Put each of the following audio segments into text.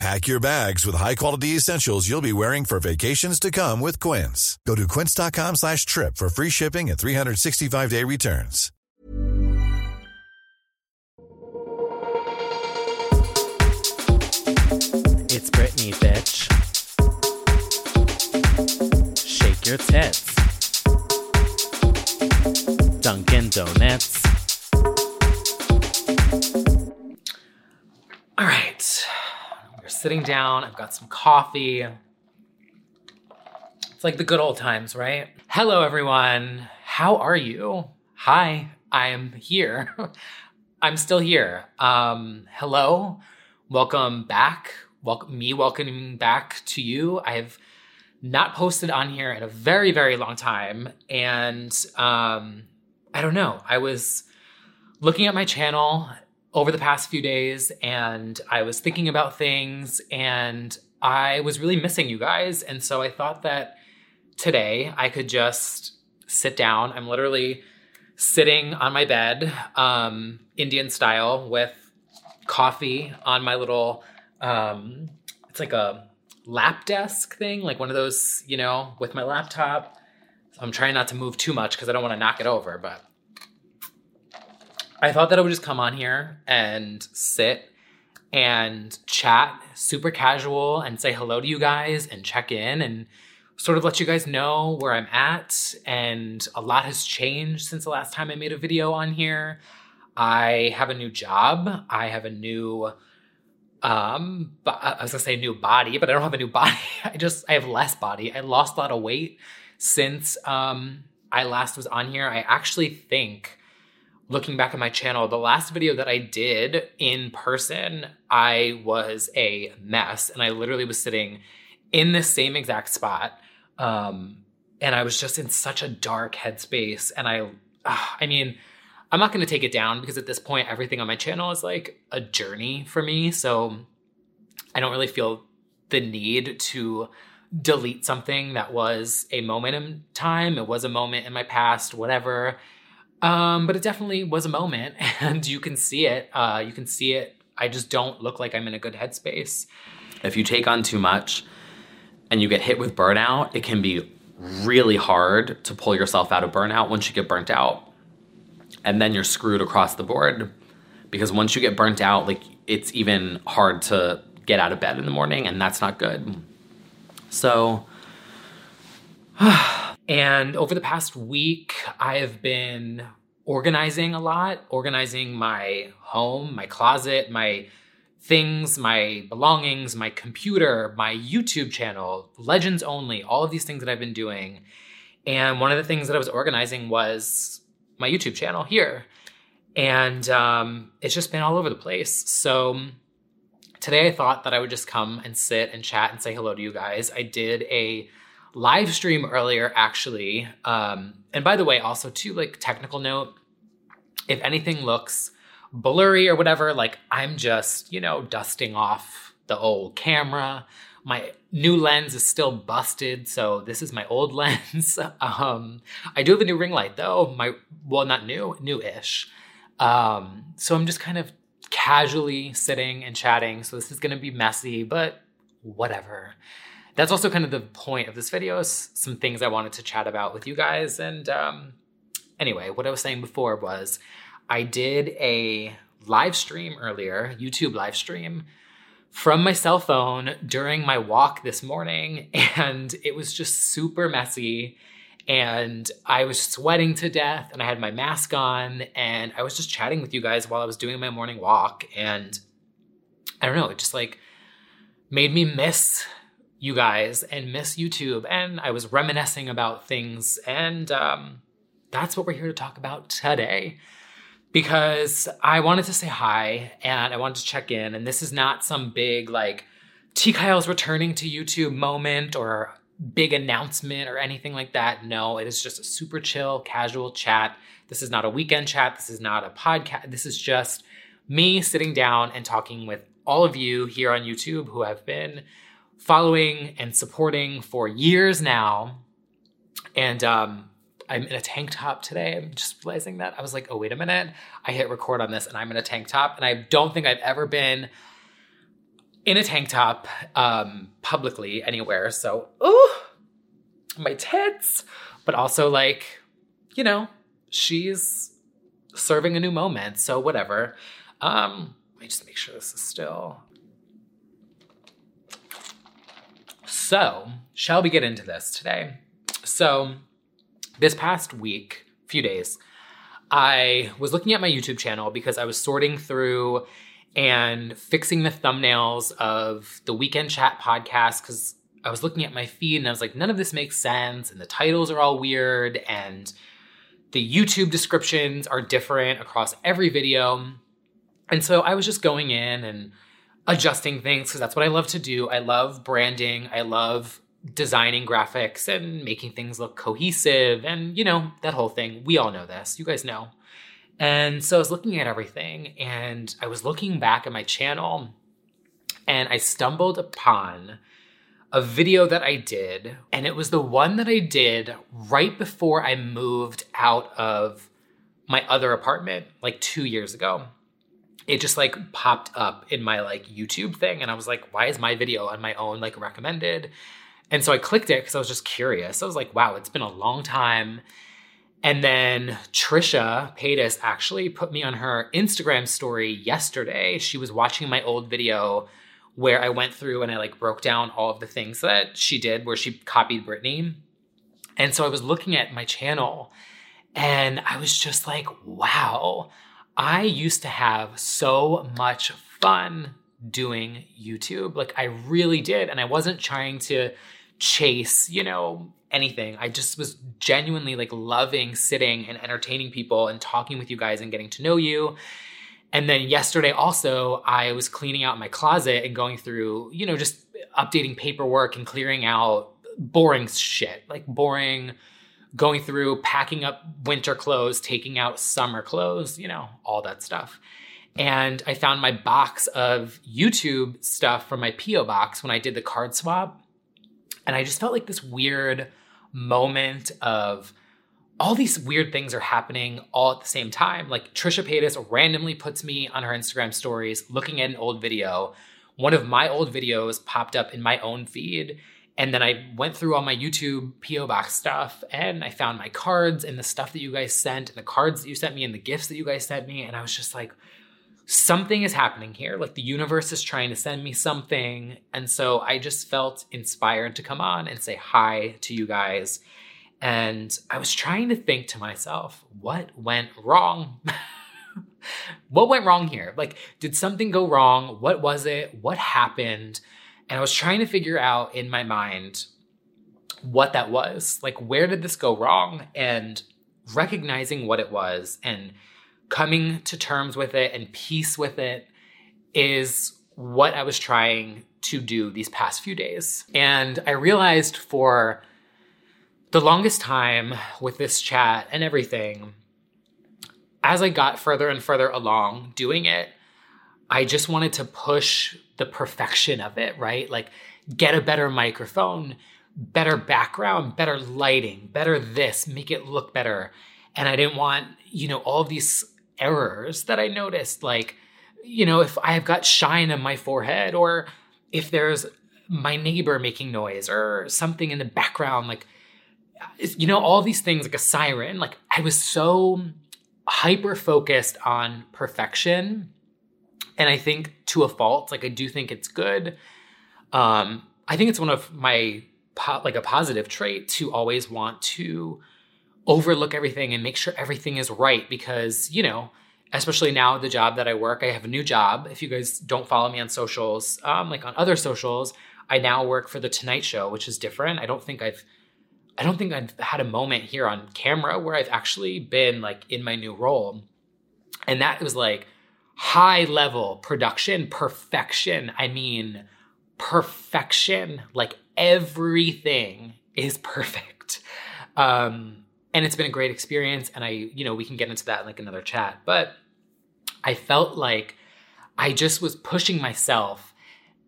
Pack your bags with high-quality essentials you'll be wearing for vacations to come with Quince. Go to quince.com slash trip for free shipping and 365-day returns. It's Britney, bitch. Shake your tits. Dunkin' Donuts. All right. Sitting down. I've got some coffee. It's like the good old times, right? Hello, everyone. How are you? Hi, I am here. I'm still here. Um, hello. Welcome back. Welcome me welcoming back to you. I have not posted on here in a very, very long time. And um, I don't know. I was looking at my channel over the past few days and I was thinking about things and I was really missing you guys. And so I thought that today I could just sit down. I'm literally sitting on my bed, um, Indian style, with coffee on my little, um, it's like a lap desk thing, like one of those, you know, with my laptop. I'm trying not to move too much because I don't want to knock it over, but I thought that I would just come on here and sit and chat super casual and say hello to you guys and check in and sort of let you guys know where I'm at. And a lot has changed since the last time I made a video on here. I have a new job. I have a new um I was gonna say new body, but I don't have a new body. I just I have less body. I lost a lot of weight since um I last was on here. I actually think looking back at my channel, the last video that I did in person, I was a mess and I literally was sitting in the same exact spot. Um, and I was just in such a dark headspace. And I, uh, I mean, I'm not going to take it down because at this point, everything on my channel is like a journey for me. So I don't really feel the need to delete something that was a moment in time. It was a moment in my past, whatever. Um, but it definitely was a moment, and you can see it. Uh, you can see it. I just don't look like I'm in a good headspace. If you take on too much and you get hit with burnout, it can be really hard to pull yourself out of burnout once you get burnt out. And then you're screwed across the board because once you get burnt out, like it's even hard to get out of bed in the morning, and that's not good. So, And over the past week, I have been organizing a lot, organizing my home, my closet, my things, my belongings, my computer, my YouTube channel, Legends Only, all of these things that I've been doing. And one of the things that I was organizing was my YouTube channel here. And um, it's just been all over the place. So today I thought that I would just come and sit and chat and say hello to you guys. I did a live stream earlier, actually. Um, and by the way, also too, like technical note, if anything looks blurry or whatever, like I'm just, you know, dusting off the old camera. My new lens is still busted, so this is my old lens. um, I do have a new ring light though. My well, not new, new-ish. Um, so I'm just kind of casually sitting and chatting. So this is gonna be messy, but whatever that's also kind of the point of this video is some things I wanted to chat about with you guys. And um, anyway, what I was saying before was I did a live stream earlier, YouTube live stream from my cell phone during my walk this morning. And it was just super messy. And I was sweating to death and I had my mask on and I was just chatting with you guys while I was doing my morning walk. And I don't know, it just like made me miss you guys and miss YouTube. And I was reminiscing about things. And um, that's what we're here to talk about today. Because I wanted to say hi and I wanted to check in. And this is not some big, like, T Kyle's returning to YouTube moment or big announcement or anything like that. No, it is just a super chill, casual chat. This is not a weekend chat. This is not a podcast. This is just me sitting down and talking with all of you here on YouTube who have been following and supporting for years now. And um, I'm in a tank top today. I'm just realizing that. I was like, oh, wait a minute. I hit record on this and I'm in a tank top. And I don't think I've ever been in a tank top um, publicly anywhere. So, ooh, my tits. But also, like, you know, she's serving a new moment. So, whatever. Um, let me just make sure this is still. So, shall we get into this today? So, this past week, few days, I was looking at my YouTube channel because I was sorting through and fixing the thumbnails of the Weekend Chat podcast because I was looking at my feed and I was like, none of this makes sense. And the titles are all weird. And the YouTube descriptions are different across every video. And so I was just going in and adjusting things because that's what I love to do. I love branding. I love designing graphics and making things look cohesive and, you know, that whole thing. We all know this. You guys know. And so I was looking at everything and I was looking back at my channel and I stumbled upon a video that I did. And it was the one that I did right before I moved out of my other apartment like two years ago. It just like popped up in my like YouTube thing. And I was like, why is my video on my own like recommended? And so I clicked it because I was just curious. I was like, wow, it's been a long time and then Trisha Paytas actually put me on her Instagram story yesterday. She was watching my old video where I went through and I like broke down all of the things that she did where she copied Britney. And so I was looking at my channel and I was just like, wow, I used to have so much fun doing YouTube. Like I really did. And I wasn't trying to chase, you know, anything. I just was genuinely like loving sitting and entertaining people and talking with you guys and getting to know you. And then yesterday also, I was cleaning out my closet and going through, you know, just updating paperwork and clearing out boring shit, like boring going through packing up winter clothes, taking out summer clothes, you know, all that stuff. And I found my box of YouTube stuff from my P.O. box when I did the card swap. And I just felt like this weird moment of all these weird things are happening all at the same time. Like Trisha Paytas randomly puts me on her Instagram stories looking at an old video. One of my old videos popped up in my own feed. And then I went through all my YouTube P.O. Box stuff and I found my cards and the stuff that you guys sent and the cards that you sent me and the gifts that you guys sent me. And I was just like, something is happening here. Like the universe is trying to send me something. And so I just felt inspired to come on and say hi to you guys. And I was trying to think to myself, what went wrong? what went wrong here? Like, did something go wrong? What was it? What happened? And I was trying to figure out in my mind what that was. Like, where did this go wrong? And recognizing what it was and coming to terms with it and peace with it is what I was trying to do these past few days. And I realized for the longest time with this chat and everything, as I got further and further along doing it, I just wanted to push the perfection of it, right? Like get a better microphone, better background, better lighting, better this, make it look better. And I didn't want, you know, all these errors that I noticed, like, you know, if I've got shine on my forehead or if there's my neighbor making noise or something in the background, like, you know, all these things like a siren. Like, I was so hyper focused on perfection. And I think to a fault, like, I do think it's good. Um, I think it's one of my, like, a positive trait to always want to overlook everything and make sure everything is right because, you know, especially now the job that I work, I have a new job. If you guys don't follow me on socials, um, like on other socials, I now work for the Tonight Show, which is different. I don't think I've I don't think I've had a moment here on camera where I've actually been like in my new role. And that was like high level production, perfection. I mean, perfection. Like everything is perfect. Um, and it's been a great experience. And I, you know, we can get into that in like another chat. But I felt like I just was pushing myself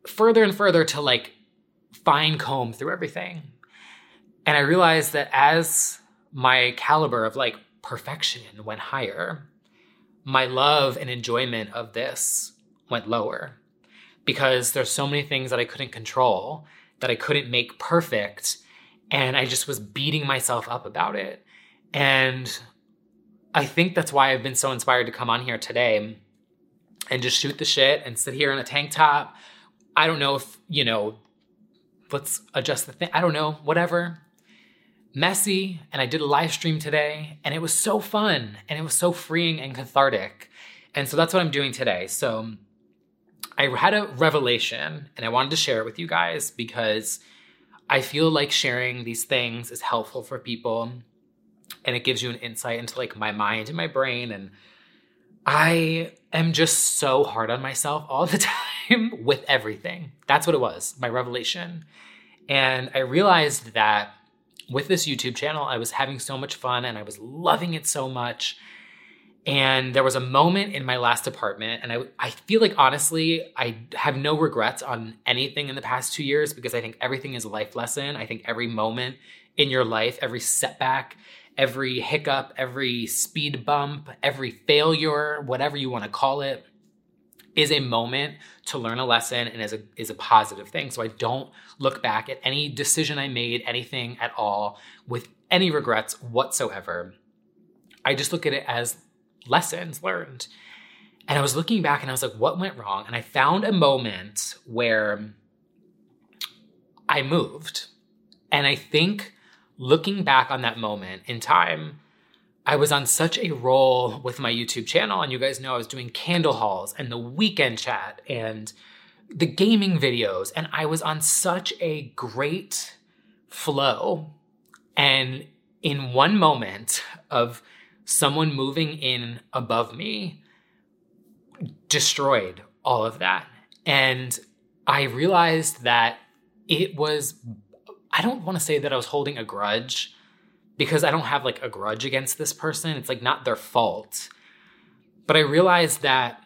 further and further to like fine comb through everything. And I realized that as my caliber of like perfection went higher, my love and enjoyment of this went lower because there's so many things that I couldn't control that I couldn't make perfect and I just was beating myself up about it. And I think that's why I've been so inspired to come on here today and just shoot the shit and sit here in a tank top. I don't know if, you know, let's adjust the thing. I don't know, whatever messy and I did a live stream today and it was so fun and it was so freeing and cathartic. And so that's what I'm doing today. So I had a revelation and I wanted to share it with you guys because I feel like sharing these things is helpful for people and it gives you an insight into like my mind and my brain and I am just so hard on myself all the time with everything. That's what it was, my revelation. And I realized that with this YouTube channel, I was having so much fun and I was loving it so much. And there was a moment in my last apartment, and I, I feel like honestly, I have no regrets on anything in the past two years because I think everything is a life lesson. I think every moment in your life, every setback, every hiccup, every speed bump, every failure, whatever you want to call it, is a moment to learn a lesson and is a is a positive thing. So I don't look back at any decision I made, anything at all, with any regrets whatsoever. I just look at it as lessons learned. And I was looking back and I was like, what went wrong? And I found a moment where I moved. And I think looking back on that moment in time, I was on such a roll with my YouTube channel, and you guys know I was doing candle hauls and the weekend chat and the gaming videos, and I was on such a great flow. And in one moment of someone moving in above me, destroyed all of that. And I realized that it was, I don't want to say that I was holding a grudge because I don't have like a grudge against this person. It's like not their fault. But I realized that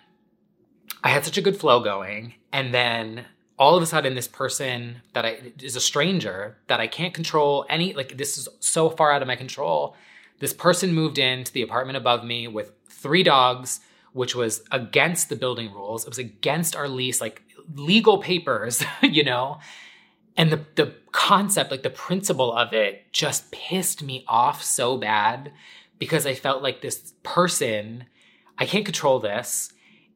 I had such a good flow going. And then all of a sudden, this person that I is a stranger that I can't control any, like this is so far out of my control. This person moved into the apartment above me with three dogs, which was against the building rules. It was against our lease, like legal papers, you know? And the, the concept, like the principle of it, just pissed me off so bad because I felt like this person, I can't control this,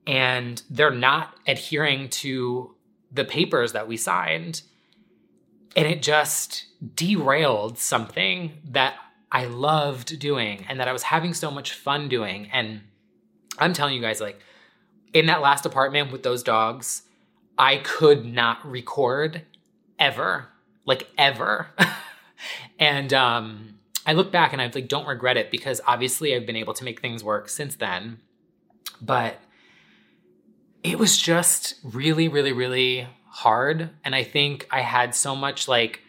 and they're not adhering to the papers that we signed. And it just derailed something that I loved doing and that I was having so much fun doing. And I'm telling you guys, like, in that last apartment with those dogs, I could not record ever, like ever. and um, I look back and I like don't regret it because obviously I've been able to make things work since then. But it was just really, really, really hard. And I think I had so much like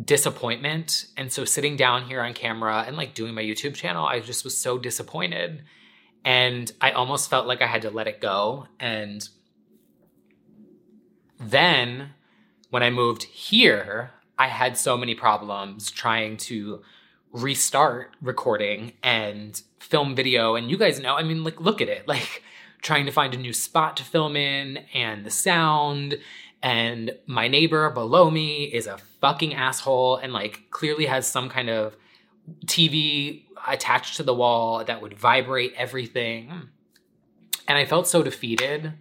disappointment. And so sitting down here on camera and like doing my YouTube channel, I just was so disappointed. And I almost felt like I had to let it go. And then when I moved here, I had so many problems trying to restart recording and film video. And you guys know, I mean, like, look at it. Like, trying to find a new spot to film in and the sound. And my neighbor below me is a fucking asshole and, like, clearly has some kind of TV attached to the wall that would vibrate everything. And I felt so defeated.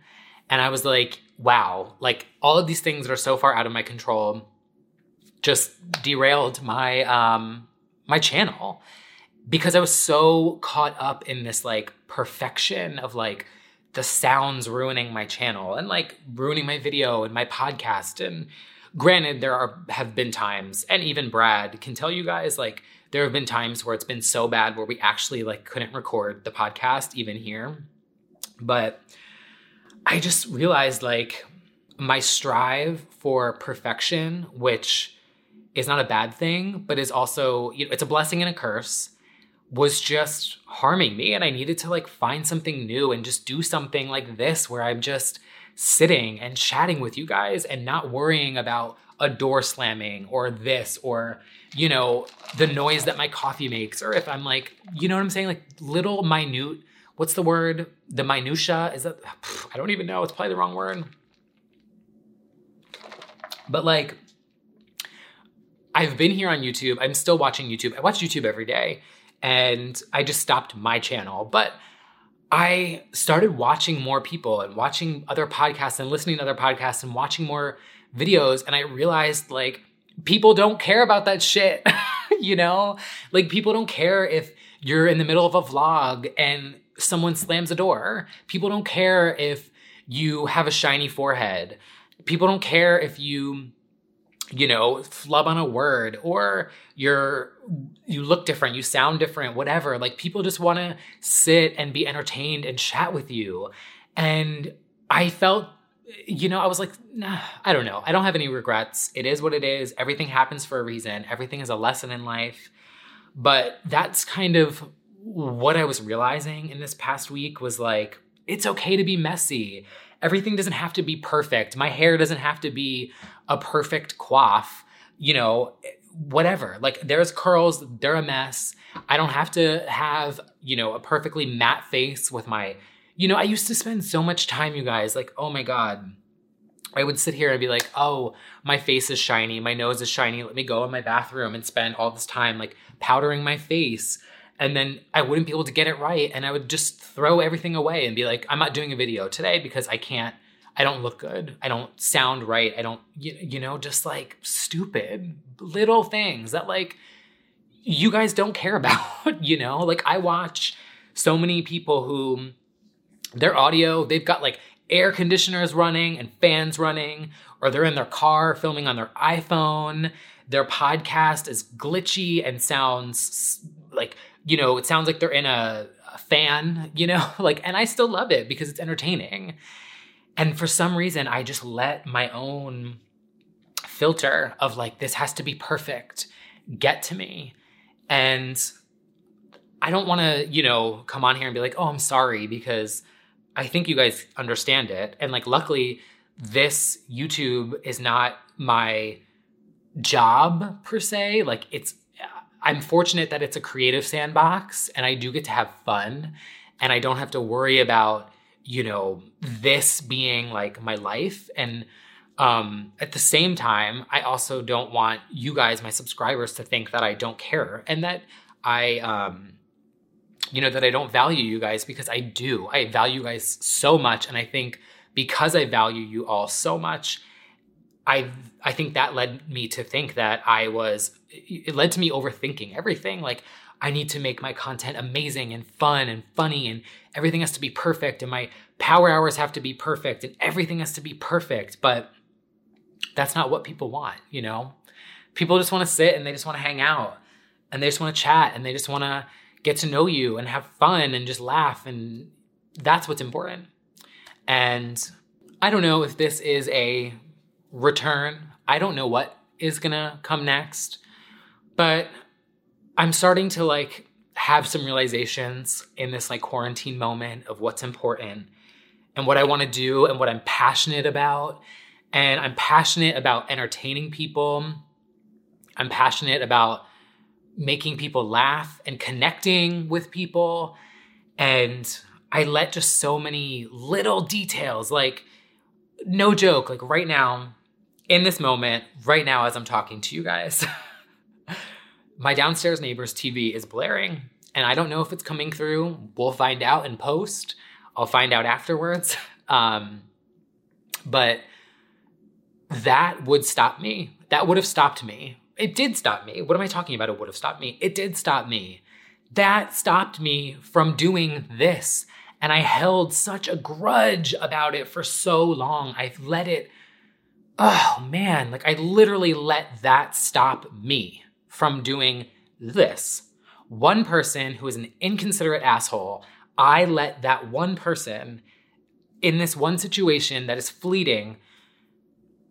And I was like, wow, like all of these things that are so far out of my control just derailed my um my channel. Because I was so caught up in this like perfection of like the sounds ruining my channel and like ruining my video and my podcast. And granted there are have been times and even Brad can tell you guys like there have been times where it's been so bad where we actually like couldn't record the podcast even here. But I just realized like my strive for perfection, which is not a bad thing, but is also, you know, it's a blessing and a curse, was just harming me. And I needed to like find something new and just do something like this where I'm just sitting and chatting with you guys and not worrying about a door slamming or this or you know the noise that my coffee makes or if i'm like you know what i'm saying like little minute what's the word? The minutia? Is that i don't even know. It's probably the wrong word. But like i've been here on youtube. I'm still watching youtube. I watch youtube every day and i just stopped my channel. But I started watching more people and watching other podcasts and listening to other podcasts and watching more videos. And I realized like people don't care about that shit, you know? Like people don't care if you're in the middle of a vlog and someone slams a door. People don't care if you have a shiny forehead. People don't care if you you know, flub on a word or you're you look different, you sound different, whatever. Like people just want to sit and be entertained and chat with you. And I felt you know, I was like, nah, I don't know. I don't have any regrets. It is what it is. Everything happens for a reason. Everything is a lesson in life. But that's kind of what I was realizing in this past week was like, it's okay to be messy. Everything doesn't have to be perfect. My hair doesn't have to be a perfect coif, you know, whatever. Like there's curls, they're a mess. I don't have to have, you know, a perfectly matte face with my, you know, I used to spend so much time, you guys, like, oh my God. I would sit here and be like, oh, my face is shiny, my nose is shiny. Let me go in my bathroom and spend all this time like powdering my face. And then I wouldn't be able to get it right. And I would just throw everything away and be like, I'm not doing a video today because I can't I don't look good. I don't sound right. I don't, you, you know, just like stupid little things that like you guys don't care about, you know? Like I watch so many people who their audio, they've got like air conditioners running and fans running, or they're in their car filming on their iPhone. Their podcast is glitchy and sounds like, you know, it sounds like they're in a, a fan, you know? Like, and I still love it because it's entertaining. And for some reason, I just let my own filter of like, this has to be perfect get to me. And I don't want to, you know, come on here and be like, oh, I'm sorry, because I think you guys understand it. And like, luckily, this YouTube is not my job per se. Like, it's, I'm fortunate that it's a creative sandbox and I do get to have fun and I don't have to worry about you know, this being like my life. And um, at the same time, I also don't want you guys, my subscribers, to think that I don't care and that I, um, you know, that I don't value you guys because I do. I value you guys so much. And I think because I value you all so much, I I think that led me to think that I was it led to me overthinking everything. Like I need to make my content amazing and fun and funny and everything has to be perfect and my power hours have to be perfect and everything has to be perfect. But that's not what people want, you know? People just want to sit and they just want to hang out and they just want to chat and they just want to get to know you and have fun and just laugh. And that's what's important. And I don't know if this is a return. I don't know what is to come next. But I'm starting to like have some realizations in this like quarantine moment of what's important and what I want to do and what I'm passionate about. And I'm passionate about entertaining people. I'm passionate about making people laugh and connecting with people. And I let just so many little details, like, no joke, like right now, in this moment, right now, as I'm talking to you guys. my downstairs neighbor's TV is blaring, and I don't know if it's coming through. We'll find out in post. I'll find out afterwards. Um, but that would stop me. That would have stopped me. It did stop me. What am I talking about? It would have stopped me. It did stop me. That stopped me from doing this. And I held such a grudge about it for so long. I've let it, oh man, like I literally let that stop me from doing this. One person who is an inconsiderate asshole, I let that one person in this one situation that is fleeting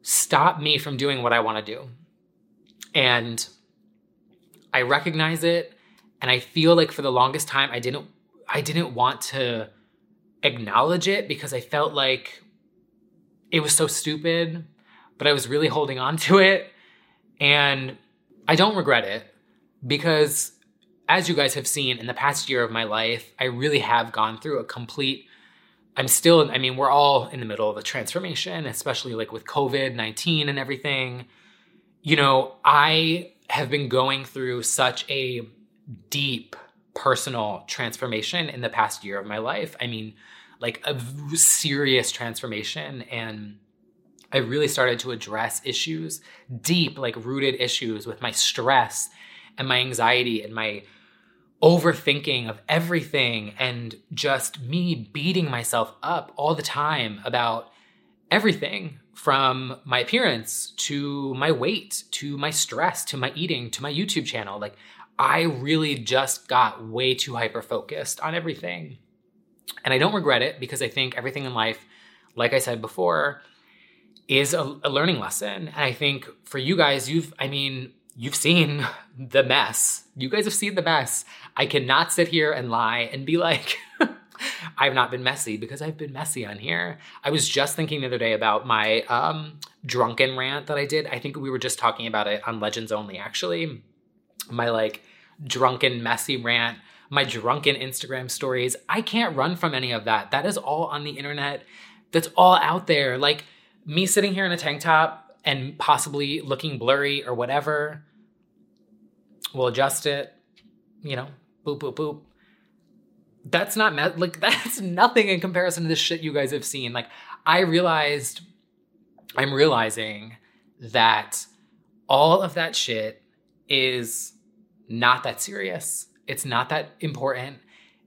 stop me from doing what I want to do. And I recognize it and I feel like for the longest time I didn't I didn't want to acknowledge it because I felt like it was so stupid, but I was really holding on to it and I don't regret it because as you guys have seen in the past year of my life, I really have gone through a complete I'm still, I mean, we're all in the middle of a transformation, especially like with COVID 19 and everything. You know, I have been going through such a deep personal transformation in the past year of my life. I mean, like a serious transformation. And I really started to address issues, deep, like rooted issues with my stress and my anxiety and my overthinking of everything and just me beating myself up all the time about everything from my appearance to my weight to my stress to my eating to my YouTube channel. Like, I really just got way too hyper focused on everything. And I don't regret it because I think everything in life, like I said before, is a, a learning lesson. And I think for you guys, you've, I mean, you've seen the mess. You guys have seen the mess. I cannot sit here and lie and be like, I've not been messy because I've been messy on here. I was just thinking the other day about my um, drunken rant that I did. I think we were just talking about it on Legends Only, actually. My like drunken, messy rant, my drunken Instagram stories. I can't run from any of that. That is all on the internet. That's all out there. Like me sitting here in a tank top and possibly looking blurry or whatever. We'll adjust it, you know, boop, boop, boop. That's not me- like that's nothing in comparison to the shit you guys have seen. Like I realized, I'm realizing that all of that shit is not that serious. It's not that important.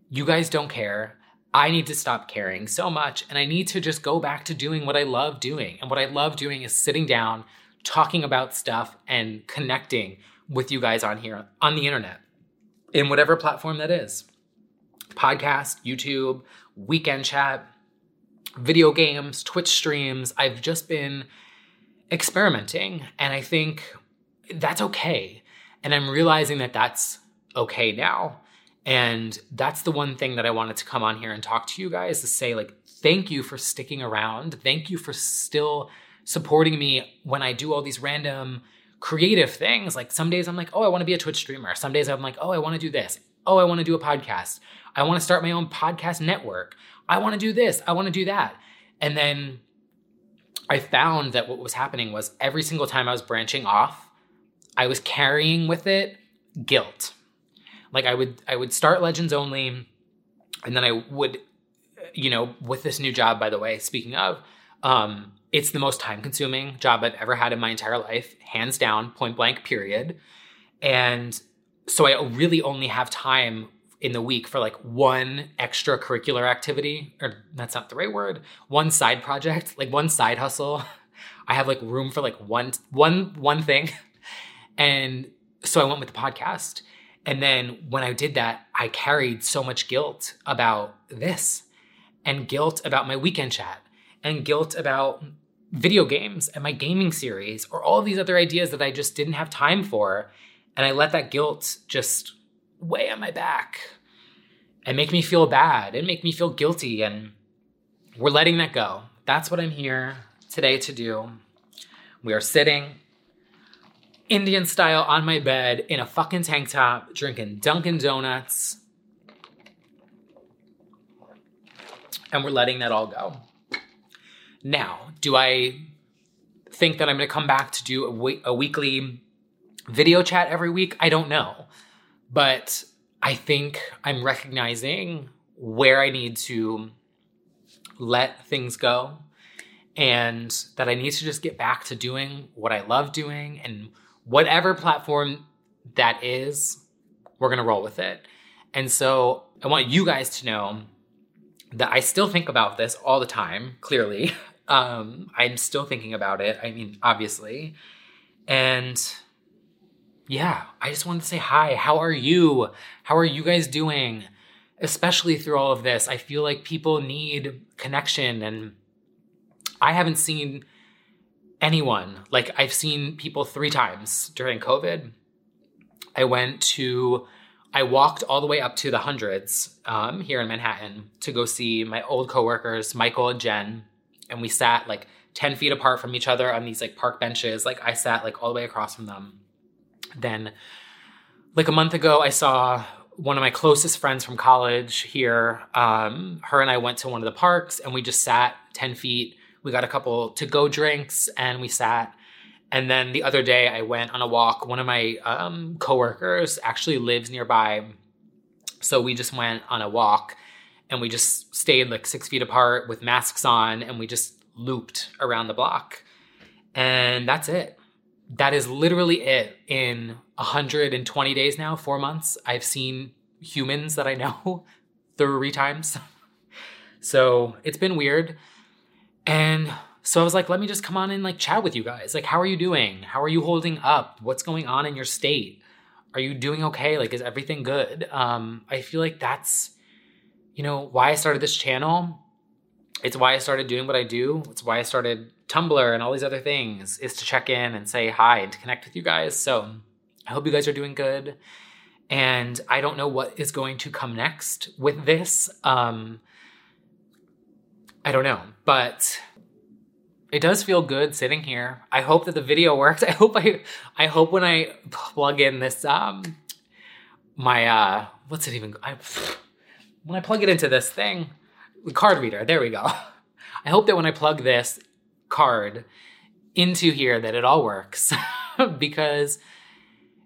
You guys don't care. I need to stop caring so much and I need to just go back to doing what I love doing. And what I love doing is sitting down, talking about stuff, and connecting with you guys on here on the internet in whatever platform that is podcast, YouTube, weekend chat, video games, Twitch streams. I've just been experimenting and I think that's okay. And I'm realizing that that's okay now. And that's the one thing that I wanted to come on here and talk to you guys to say, like, thank you for sticking around. Thank you for still supporting me when I do all these random creative things. Like, some days I'm like, oh, I want to be a Twitch streamer. Some days I'm like, oh, I want to do this. Oh, I want to do a podcast. I want to start my own podcast network. I want to do this. I want to do that. And then I found that what was happening was every single time I was branching off, I was carrying with it guilt like I would I would start Legends only, and then I would, you know, with this new job. By the way, speaking of, um, it's the most time consuming job I've ever had in my entire life, hands down, point blank, period. And so I really only have time in the week for like one extracurricular activity, or that's not the right word, one side project, like one side hustle. I have like room for like one one one thing. And so I went with the podcast. And then when I did that, I carried so much guilt about this and guilt about my weekend chat and guilt about video games and my gaming series or all these other ideas that I just didn't have time for. And I let that guilt just weigh on my back and make me feel bad and make me feel guilty. And we're letting that go. That's what I'm here today to do. We are sitting Indian style on my bed in a fucking tank top, drinking Dunkin' Donuts. And we're letting that all go. Now, do I think that I'm going to come back to do a, a weekly video chat every week? I don't know. But I think I'm recognizing where I need to let things go and that I need to just get back to doing what I love doing and whatever platform that is, we're going to roll with it. And so I want you guys to know that I still think about this all the time, clearly. Um, I'm still thinking about it. I mean, obviously. And yeah, I just wanted to say hi. How are you? How are you guys doing? Especially through all of this, I feel like people need connection, and I haven't seen anyone. Like I've seen people three times during COVID. I went to, I walked all the way up to the hundreds um, here in Manhattan to go see my old coworkers, Michael and Jen, and we sat like 10 feet apart from each other on these like park benches. Like I sat like all the way across from them. Then, like a month ago, I saw one of my closest friends from college here. Um, her and I went to one of the parks and we just sat 10 feet. We got a couple to go drinks and we sat. And then the other day, I went on a walk. One of my um, coworkers actually lives nearby. So we just went on a walk and we just stayed like six feet apart with masks on and we just looped around the block. And that's it. That is literally it. In 120 days now, four months, I've seen humans that I know three times. So it's been weird. And so I was like, let me just come on and like chat with you guys. Like, how are you doing? How are you holding up? What's going on in your state? Are you doing okay? Like, is everything good? Um, I feel like that's, you know, why I started this channel it's why I started doing what I do. It's why I started Tumblr and all these other things is to check in and say hi and to connect with you guys. So I hope you guys are doing good. And I don't know what is going to come next with this. Um, I don't know, but it does feel good sitting here. I hope that the video works. I hope I, I hope when I plug in this, um, my, uh, what's it even, I, when I plug it into this thing, the card reader. There we go. I hope that when I plug this card into here that it all works because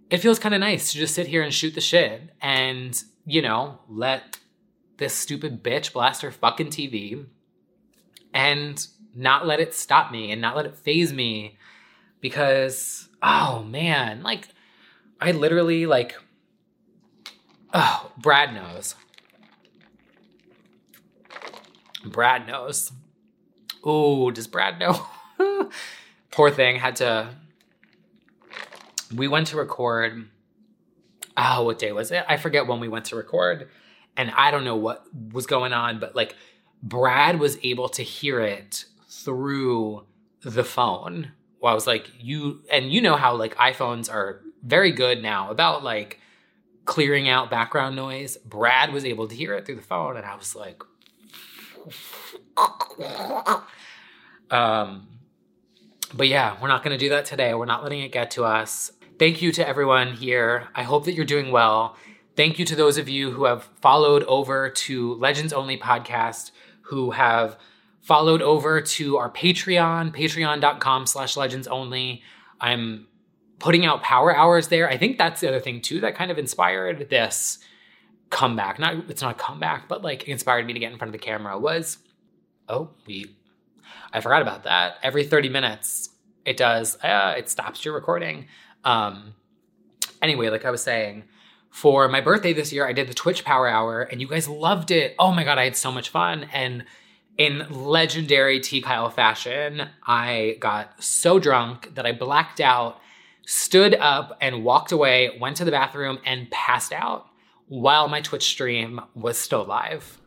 it feels kind of nice to just sit here and shoot the shit and, you know, let this stupid bitch blast her fucking TV and not let it stop me and not let it faze me because, oh man, like, I literally, like, oh, Brad knows. Brad knows. Oh, does Brad know? Poor thing had to. We went to record. Oh, what day was it? I forget when we went to record. And I don't know what was going on, but like Brad was able to hear it through the phone. Well, I was like, you, and you know how like iPhones are very good now about like clearing out background noise. Brad was able to hear it through the phone. And I was like, um, but yeah, we're not going to do that today. We're not letting it get to us. Thank you to everyone here. I hope that you're doing well. Thank you to those of you who have followed over to Legends Only podcast, who have followed over to our Patreon, patreon.com slash legends only. I'm putting out power hours there. I think that's the other thing too that kind of inspired this comeback. Not it's not a comeback, but like inspired me to get in front of the camera was oh, we I forgot about that. Every 30 minutes it does uh, it stops your recording. Um anyway, like I was saying, for my birthday this year, I did the Twitch Power Hour and you guys loved it. Oh my god, I had so much fun and in legendary T Kyle fashion, I got so drunk that I blacked out, stood up and walked away, went to the bathroom and passed out while my Twitch stream was still live.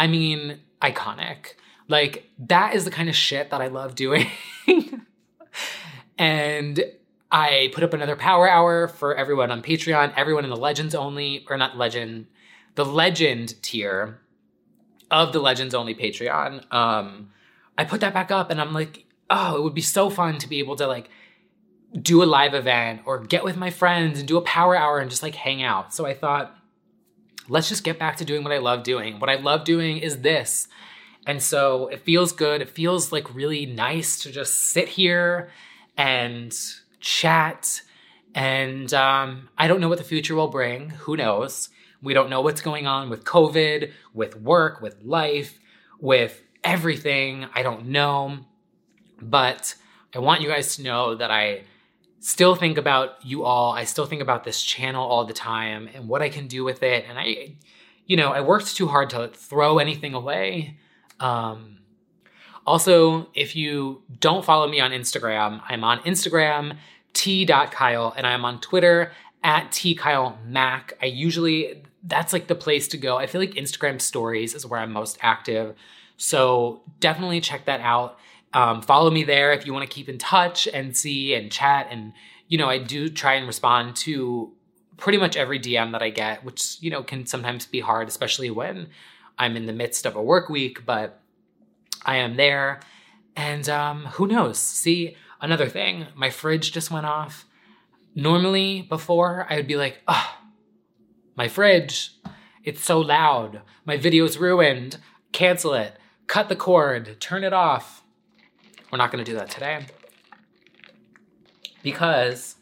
I mean, iconic. Like, that is the kind of shit that I love doing. and I put up another power hour for everyone on Patreon, everyone in the Legends only, or not Legend, the Legend tier of the Legends Only Patreon. Um, I put that back up and I'm like, oh, it would be so fun to be able to like do a live event or get with my friends and do a power hour and just like hang out. So I thought, let's just get back to doing what I love doing. What I love doing is this. And so it feels good. It feels like really nice to just sit here and chat. And um, I don't know what the future will bring. Who knows? We don't know what's going on with COVID, with work, with life, with everything. I don't know. But I want you guys to know that I still think about you all. I still think about this channel all the time and what I can do with it. And I, you know, I worked too hard to throw anything away. Um, also, if you don't follow me on Instagram, I'm on Instagram, t.kyle, and I'm on Twitter at T Kyle Mac. I usually that's like the place to go. I feel like Instagram stories is where I'm most active. So definitely check that out. Um, follow me there if you want to keep in touch and see and chat. And, you know, I do try and respond to pretty much every DM that I get, which, you know, can sometimes be hard, especially when I'm in the midst of a work week, but I am there. And um, who knows? See, another thing, my fridge just went off. Normally, before, I would be like, oh, my fridge, it's so loud. My video's ruined. Cancel it. Cut the cord. Turn it off. We're not going to do that today. Because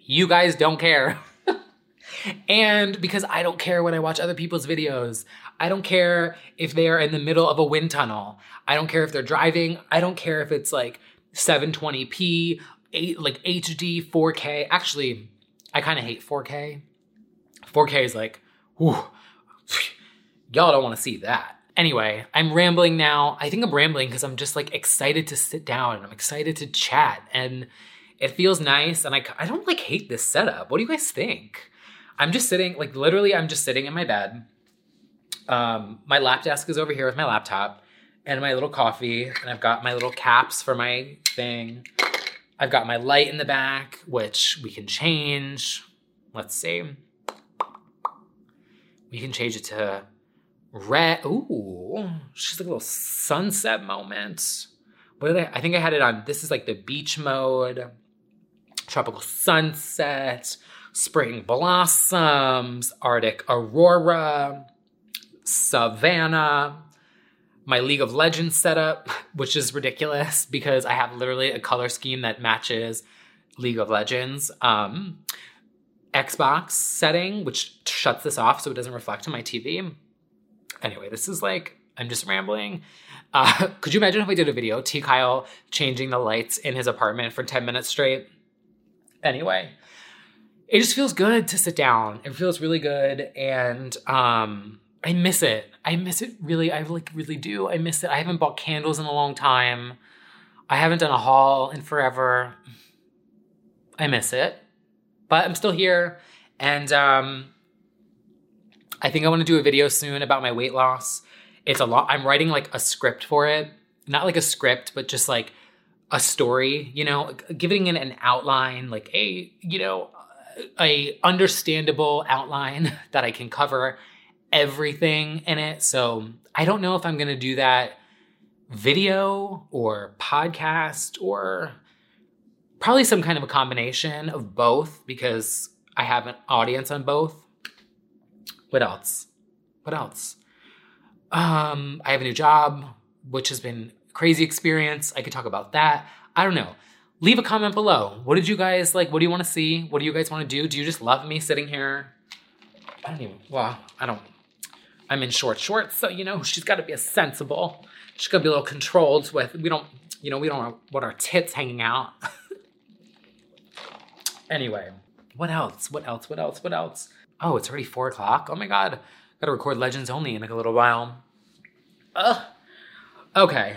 you guys don't care. and because I don't care when I watch other people's videos. I don't care if they are in the middle of a wind tunnel. I don't care if they're driving. I don't care if it's like 720p, eight, like HD, 4K. Actually, I kind of hate 4K. 4K is like, whew, y'all don't want to see that. Anyway, I'm rambling now. I think I'm rambling because I'm just like excited to sit down and I'm excited to chat and it feels nice. And I, I don't like hate this setup. What do you guys think? I'm just sitting, like literally, I'm just sitting in my bed. Um, my lap desk is over here with my laptop and my little coffee, and I've got my little caps for my thing. I've got my light in the back, which we can change. Let's see. We can change it to red. Ooh, she's like a little sunset moment. What did I? I think I had it on. This is like the beach mode, tropical sunset, spring blossoms, Arctic aurora, savannah. My League of Legends setup, which is ridiculous because I have literally a color scheme that matches League of Legends. Um, Xbox setting, which shuts this off so it doesn't reflect on my TV. Anyway, this is like, I'm just rambling. Uh, could you imagine if we did a video, T. Kyle changing the lights in his apartment for 10 minutes straight? Anyway, it just feels good to sit down. It feels really good. And um, I miss it. I miss it really. I like really do. I miss it. I haven't bought candles in a long time. I haven't done a haul in forever. I miss it but I'm still here. And um, I think I want to do a video soon about my weight loss. It's a lot. I'm writing like a script for it, not like a script, but just like a story. You know, giving it an outline, like a you know, a understandable outline that I can cover everything in it. So I don't know if I'm gonna do that video or podcast or probably some kind of a combination of both because I have an audience on both. What else? What else? Um, I have a new job, which has been crazy experience. I could talk about that. I don't know. Leave a comment below. What did you guys like? What do you want to see? What do you guys want to do? Do you just love me sitting here? I don't even, well, I don't, I'm in short shorts, so you know, she's got to be a sensible. She's got to be a little controlled with, we don't, you know, we don't want our tits hanging out. Anyway, what else? What else? What else? What else? Oh, it's already four o'clock. Oh my god. Gotta record Legends only in like a little while. Ugh. Okay.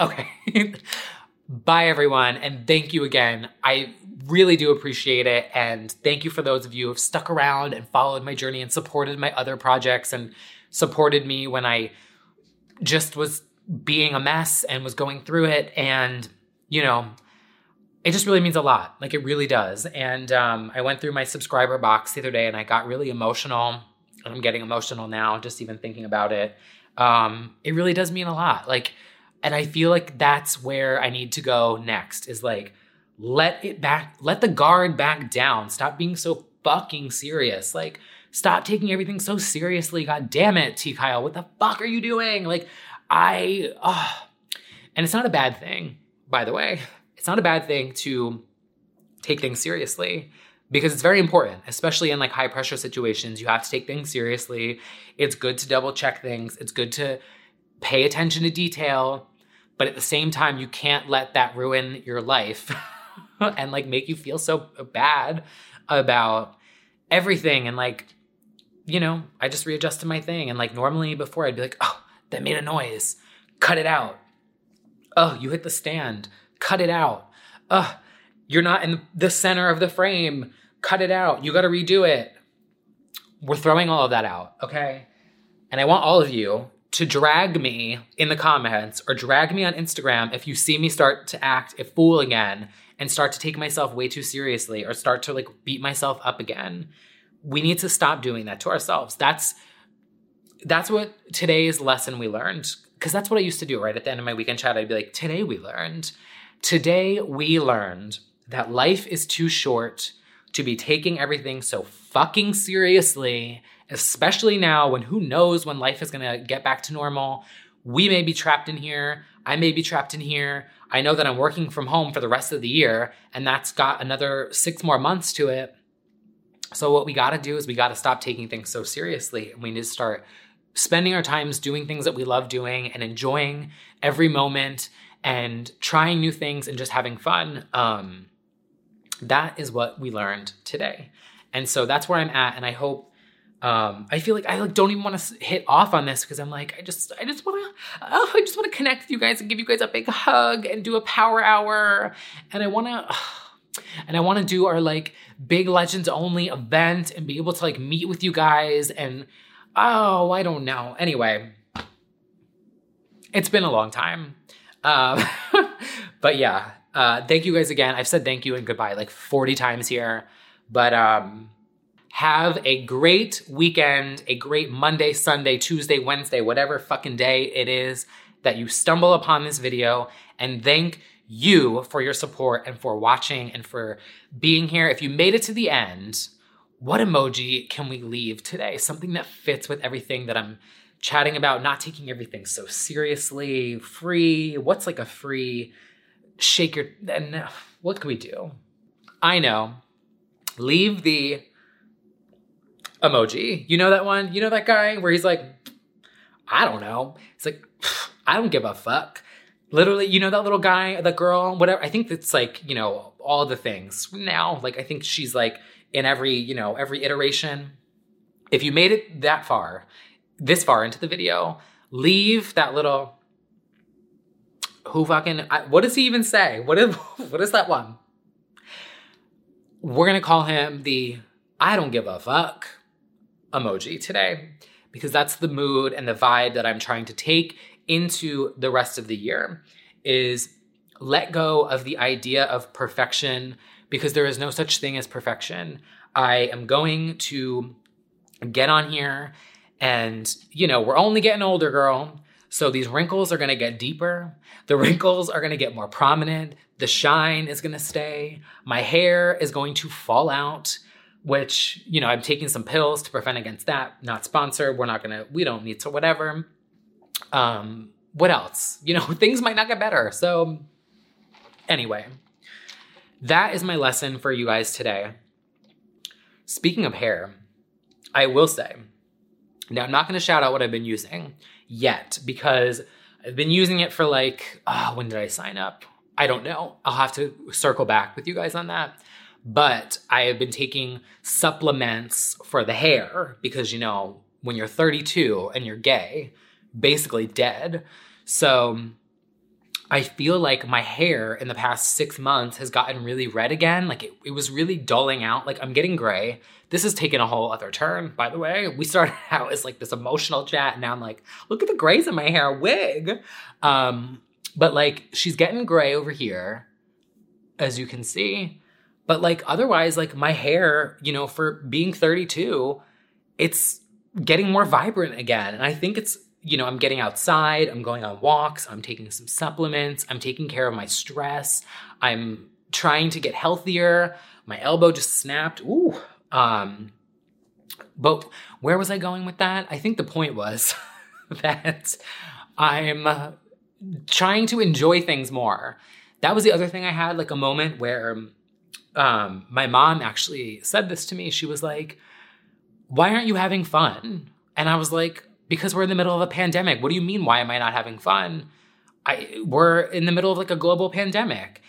Okay. Bye, everyone. And thank you again. I really do appreciate it. And thank you for those of you who have stuck around and followed my journey and supported my other projects and supported me when I just was being a mess and was going through it. And, you know, it just really means a lot. Like it really does. And um, I went through my subscriber box the other day and I got really emotional. And I'm getting emotional now, just even thinking about it. Um, it really does mean a lot. Like, and I feel like that's where I need to go next is like, let it back, let the guard back down. Stop being so fucking serious. Like, stop taking everything so seriously. God damn it, T. Kyle. What the fuck are you doing? Like, I, oh. and it's not a bad thing, by the way it's not a bad thing to take things seriously because it's very important, especially in like high pressure situations. You have to take things seriously. It's good to double check things. It's good to pay attention to detail, but at the same time, you can't let that ruin your life and like make you feel so bad about everything. And like, you know, I just readjusted my thing. And like, normally before I'd be like, oh, that made a noise, cut it out. Oh, you hit the stand cut it out. Ugh, you're not in the center of the frame. cut it out. You got to redo it. We're throwing all of that out, okay? And I want all of you to drag me in the comments or drag me on Instagram if you see me start to act a fool again and start to take myself way too seriously or start to like beat myself up again. We need to stop doing that to ourselves. That's that's what today's lesson we learned because that's what I used to do right at the end of my weekend chat. I'd be like, "Today we learned. Today we learned that life is too short to be taking everything so fucking seriously, especially now when who knows when life is gonna get back to normal. We may be trapped in here. I may be trapped in here. I know that I'm working from home for the rest of the year, and that's got another six more months to it. So, what we gotta do is we gotta stop taking things so seriously. And we need to start spending our times doing things that we love doing and enjoying every moment and trying new things and just having fun. Um, that is what we learned today. And so that's where I'm at. And I hope um, I feel like I like don't even want to hit off on this because I'm like I just I just want to oh, I just want to connect with you guys and give you guys a big hug and do a power hour and I want to and I want to do our like big legends only event and be able to like meet with you guys and oh I don't know anyway it's been a long time um, but yeah uh, thank you guys again. I've said thank you and goodbye like 40 times here. But um, have a great weekend, a great Monday, Sunday, Tuesday, Wednesday, whatever fucking day it is that you stumble upon this video. And thank you for your support and for watching and for being here. If you made it to the end, what emoji can we leave today? Something that fits with everything that I'm chatting about, not taking everything so seriously, free. What's like a free shake your and what can we do? I know. Leave the emoji. You know that one? You know that guy where he's like, I don't know. It's like, I don't give a fuck. Literally, you know that little guy, the girl, whatever. I think it's like, you know, all the things now. Like, I think she's like in every, you know, every iteration. If you made it that far, this far into the video, leave that little who fucking I, what does he even say? What is what is that one? We're gonna call him the I don't give a fuck emoji today because that's the mood and the vibe that I'm trying to take into the rest of the year is let go of the idea of perfection because there is no such thing as perfection. I am going to get on here and you know, we're only getting older, girl. So these wrinkles are gonna get deeper. The wrinkles are gonna get more prominent. The shine is gonna stay. My hair is going to fall out, which, you know, I'm taking some pills to prevent against that. Not sponsored. We're not gonna, we don't need to, whatever. Um, what else? You know, things might not get better. So, anyway, that is my lesson for you guys today. Speaking of hair, I will say, now I'm not gonna shout out what I've been using yet because I've been using it for like, oh, when did I sign up? I don't know. I'll have to circle back with you guys on that. But I have been taking supplements for the hair because, you know, when you're 32 and you're gay, basically dead. So I feel like my hair in the past six months has gotten really red again. Like it, it was really dulling out. Like I'm getting gray. This has taken a whole other turn, by the way. We started out as like this emotional chat, and now I'm like, look at the grays in my hair, wig. Um, but like she's getting gray over here, as you can see. But like otherwise, like my hair, you know, for being 32, it's getting more vibrant again. And I think it's you know, I'm getting outside, I'm going on walks, I'm taking some supplements, I'm taking care of my stress, I'm trying to get healthier. My elbow just snapped. Ooh. Um, but where was I going with that? I think the point was that I'm uh, trying to enjoy things more. That was the other thing I had, like a moment where um, my mom actually said this to me. She was like, Why aren't you having fun? And I was like, because we're in the middle of a pandemic. What do you mean? Why am I not having fun? I we're in the middle of like a global pandemic.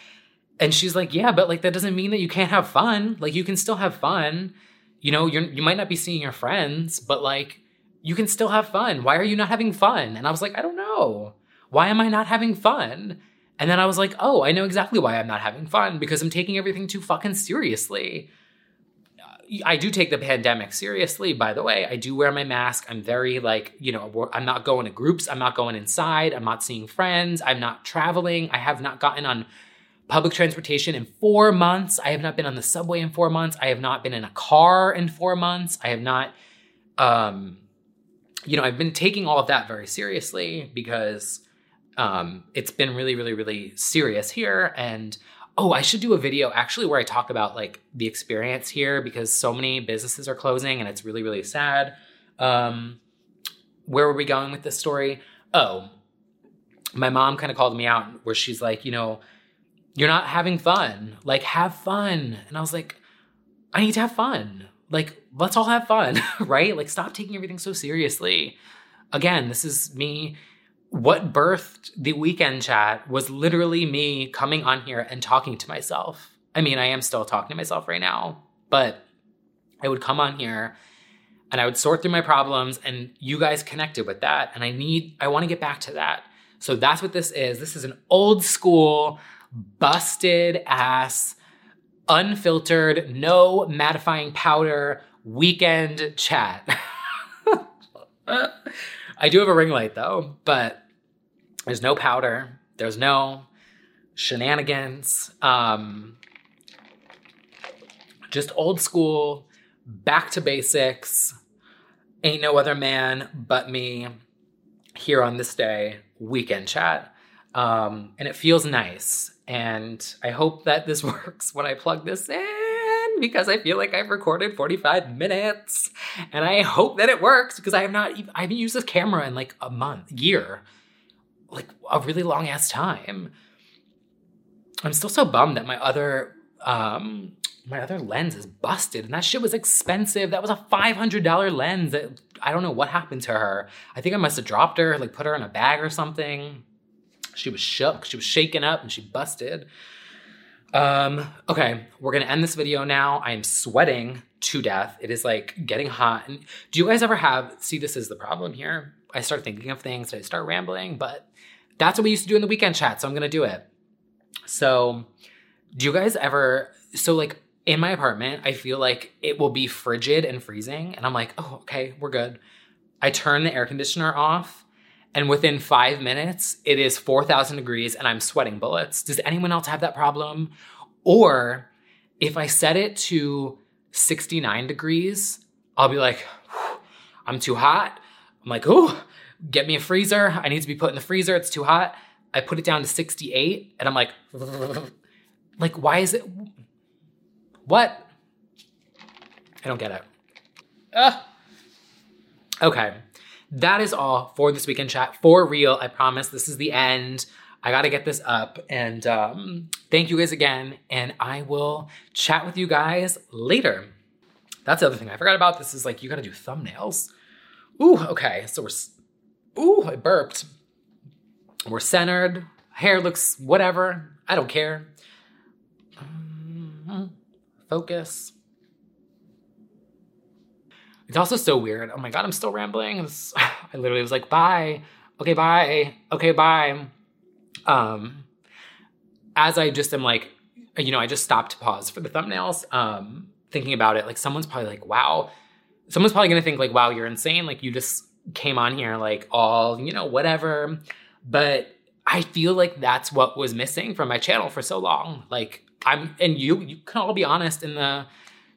And she's like, yeah, but like that doesn't mean that you can't have fun. Like you can still have fun. You know, you're you might not be seeing your friends, but like you can still have fun. Why are you not having fun? And I was like, I don't know. Why am I not having fun? And then I was like, oh, I know exactly why I'm not having fun because I'm taking everything too fucking seriously. I do take the pandemic seriously, by the way. I do wear my mask. I'm very like, you know, I'm not going to groups. I'm not going inside. I'm not seeing friends. I'm not traveling. I have not gotten on public transportation in four months. I have not been on the subway in four months. I have not been in a car in four months. I have not, um, you know, I've been taking all of that very seriously because um, it's been really, really, really serious here. And oh, I should do a video actually where I talk about like the experience here because so many businesses are closing and it's really, really sad. Um, where were we going with this story? Oh, my mom kind of called me out where she's like, you know, you're not having fun. Like, have fun. And I was like, I need to have fun. Like, let's all have fun, right? Like, stop taking everything so seriously. Again, this is me. What birthed the weekend chat was literally me coming on here and talking to myself. I mean, I am still talking to myself right now, but I would come on here and I would sort through my problems, and you guys connected with that. And I need, I want to get back to that. So that's what this is. This is an old school, busted ass, unfiltered, no mattifying powder weekend chat. I do have a ring light though, but there's no powder. There's no shenanigans. Um, just old school, back to basics. Ain't no other man but me here on this day, weekend chat. Um, and it feels nice. And I hope that this works when I plug this in because I feel like I've recorded 45 minutes. And I hope that it works because I have not, I haven't used this camera in like a month, year, like a really long ass time. I'm still so bummed that my other, um, my other lens is busted and that shit was expensive. That was a $500 lens that I don't know what happened to her. I think I must have dropped her, like put her in a bag or something. She was shook, she was shaken up, and she busted. Um, okay, we're gonna end this video now. I am sweating to death. It is like getting hot. And do you guys ever have, see, this is the problem here. I start thinking of things, I start rambling, but that's what we used to do in the weekend chat, so I'm gonna do it. So, do you guys ever, so like in my apartment, I feel like it will be frigid and freezing, and I'm like, oh, okay, we're good. I turn the air conditioner off and within five minutes, it is 4,000 degrees and I'm sweating bullets. Does anyone else have that problem? Or if I set it to 69 degrees, I'll be like, I'm too hot. I'm like, oh, get me a freezer. I need to be put in the freezer. It's too hot. I put it down to 68 and I'm like, like, why is it? What? I don't get it. Ugh. Okay that is all for this weekend chat. For real, I promise this is the end. I got to get this up. And um, thank you guys again. And I will chat with you guys later. That's the other thing I forgot about. This is like, you got to do thumbnails. Ooh, okay. So we're, ooh, I burped. We're centered. Hair looks whatever. I don't care. Um, focus. It's also so weird. Oh my God, I'm still rambling. Was, I literally was like, bye. Okay, bye. Okay, bye. Um, as I just am like, you know, I just stopped to pause for the thumbnails, um, thinking about it. Like, someone's probably like, wow. Someone's probably gonna think, like, wow, you're insane. Like, you just came on here, like, all, you know, whatever. But I feel like that's what was missing from my channel for so long. Like, I'm, and you, you can all be honest in the,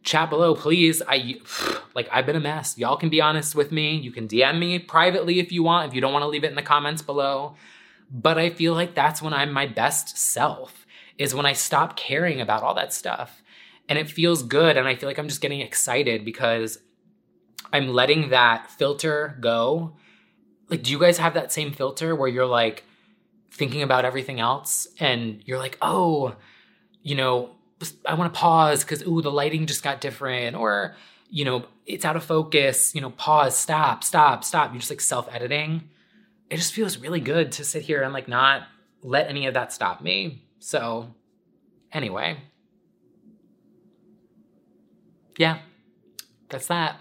chat below, please. I like I've been a mess. Y'all can be honest with me. You can DM me privately if you want, if you don't want to leave it in the comments below. But I feel like that's when I'm my best self, is when I stop caring about all that stuff. And it feels good. And I feel like I'm just getting excited because I'm letting that filter go. Like, do you guys have that same filter where you're like thinking about everything else and you're like, oh, you know, I want to pause because ooh, the lighting just got different, or you know, it's out of focus. You know, pause, stop, stop, stop. You're just like self editing. It just feels really good to sit here and like not let any of that stop me. So, anyway, yeah, that's that.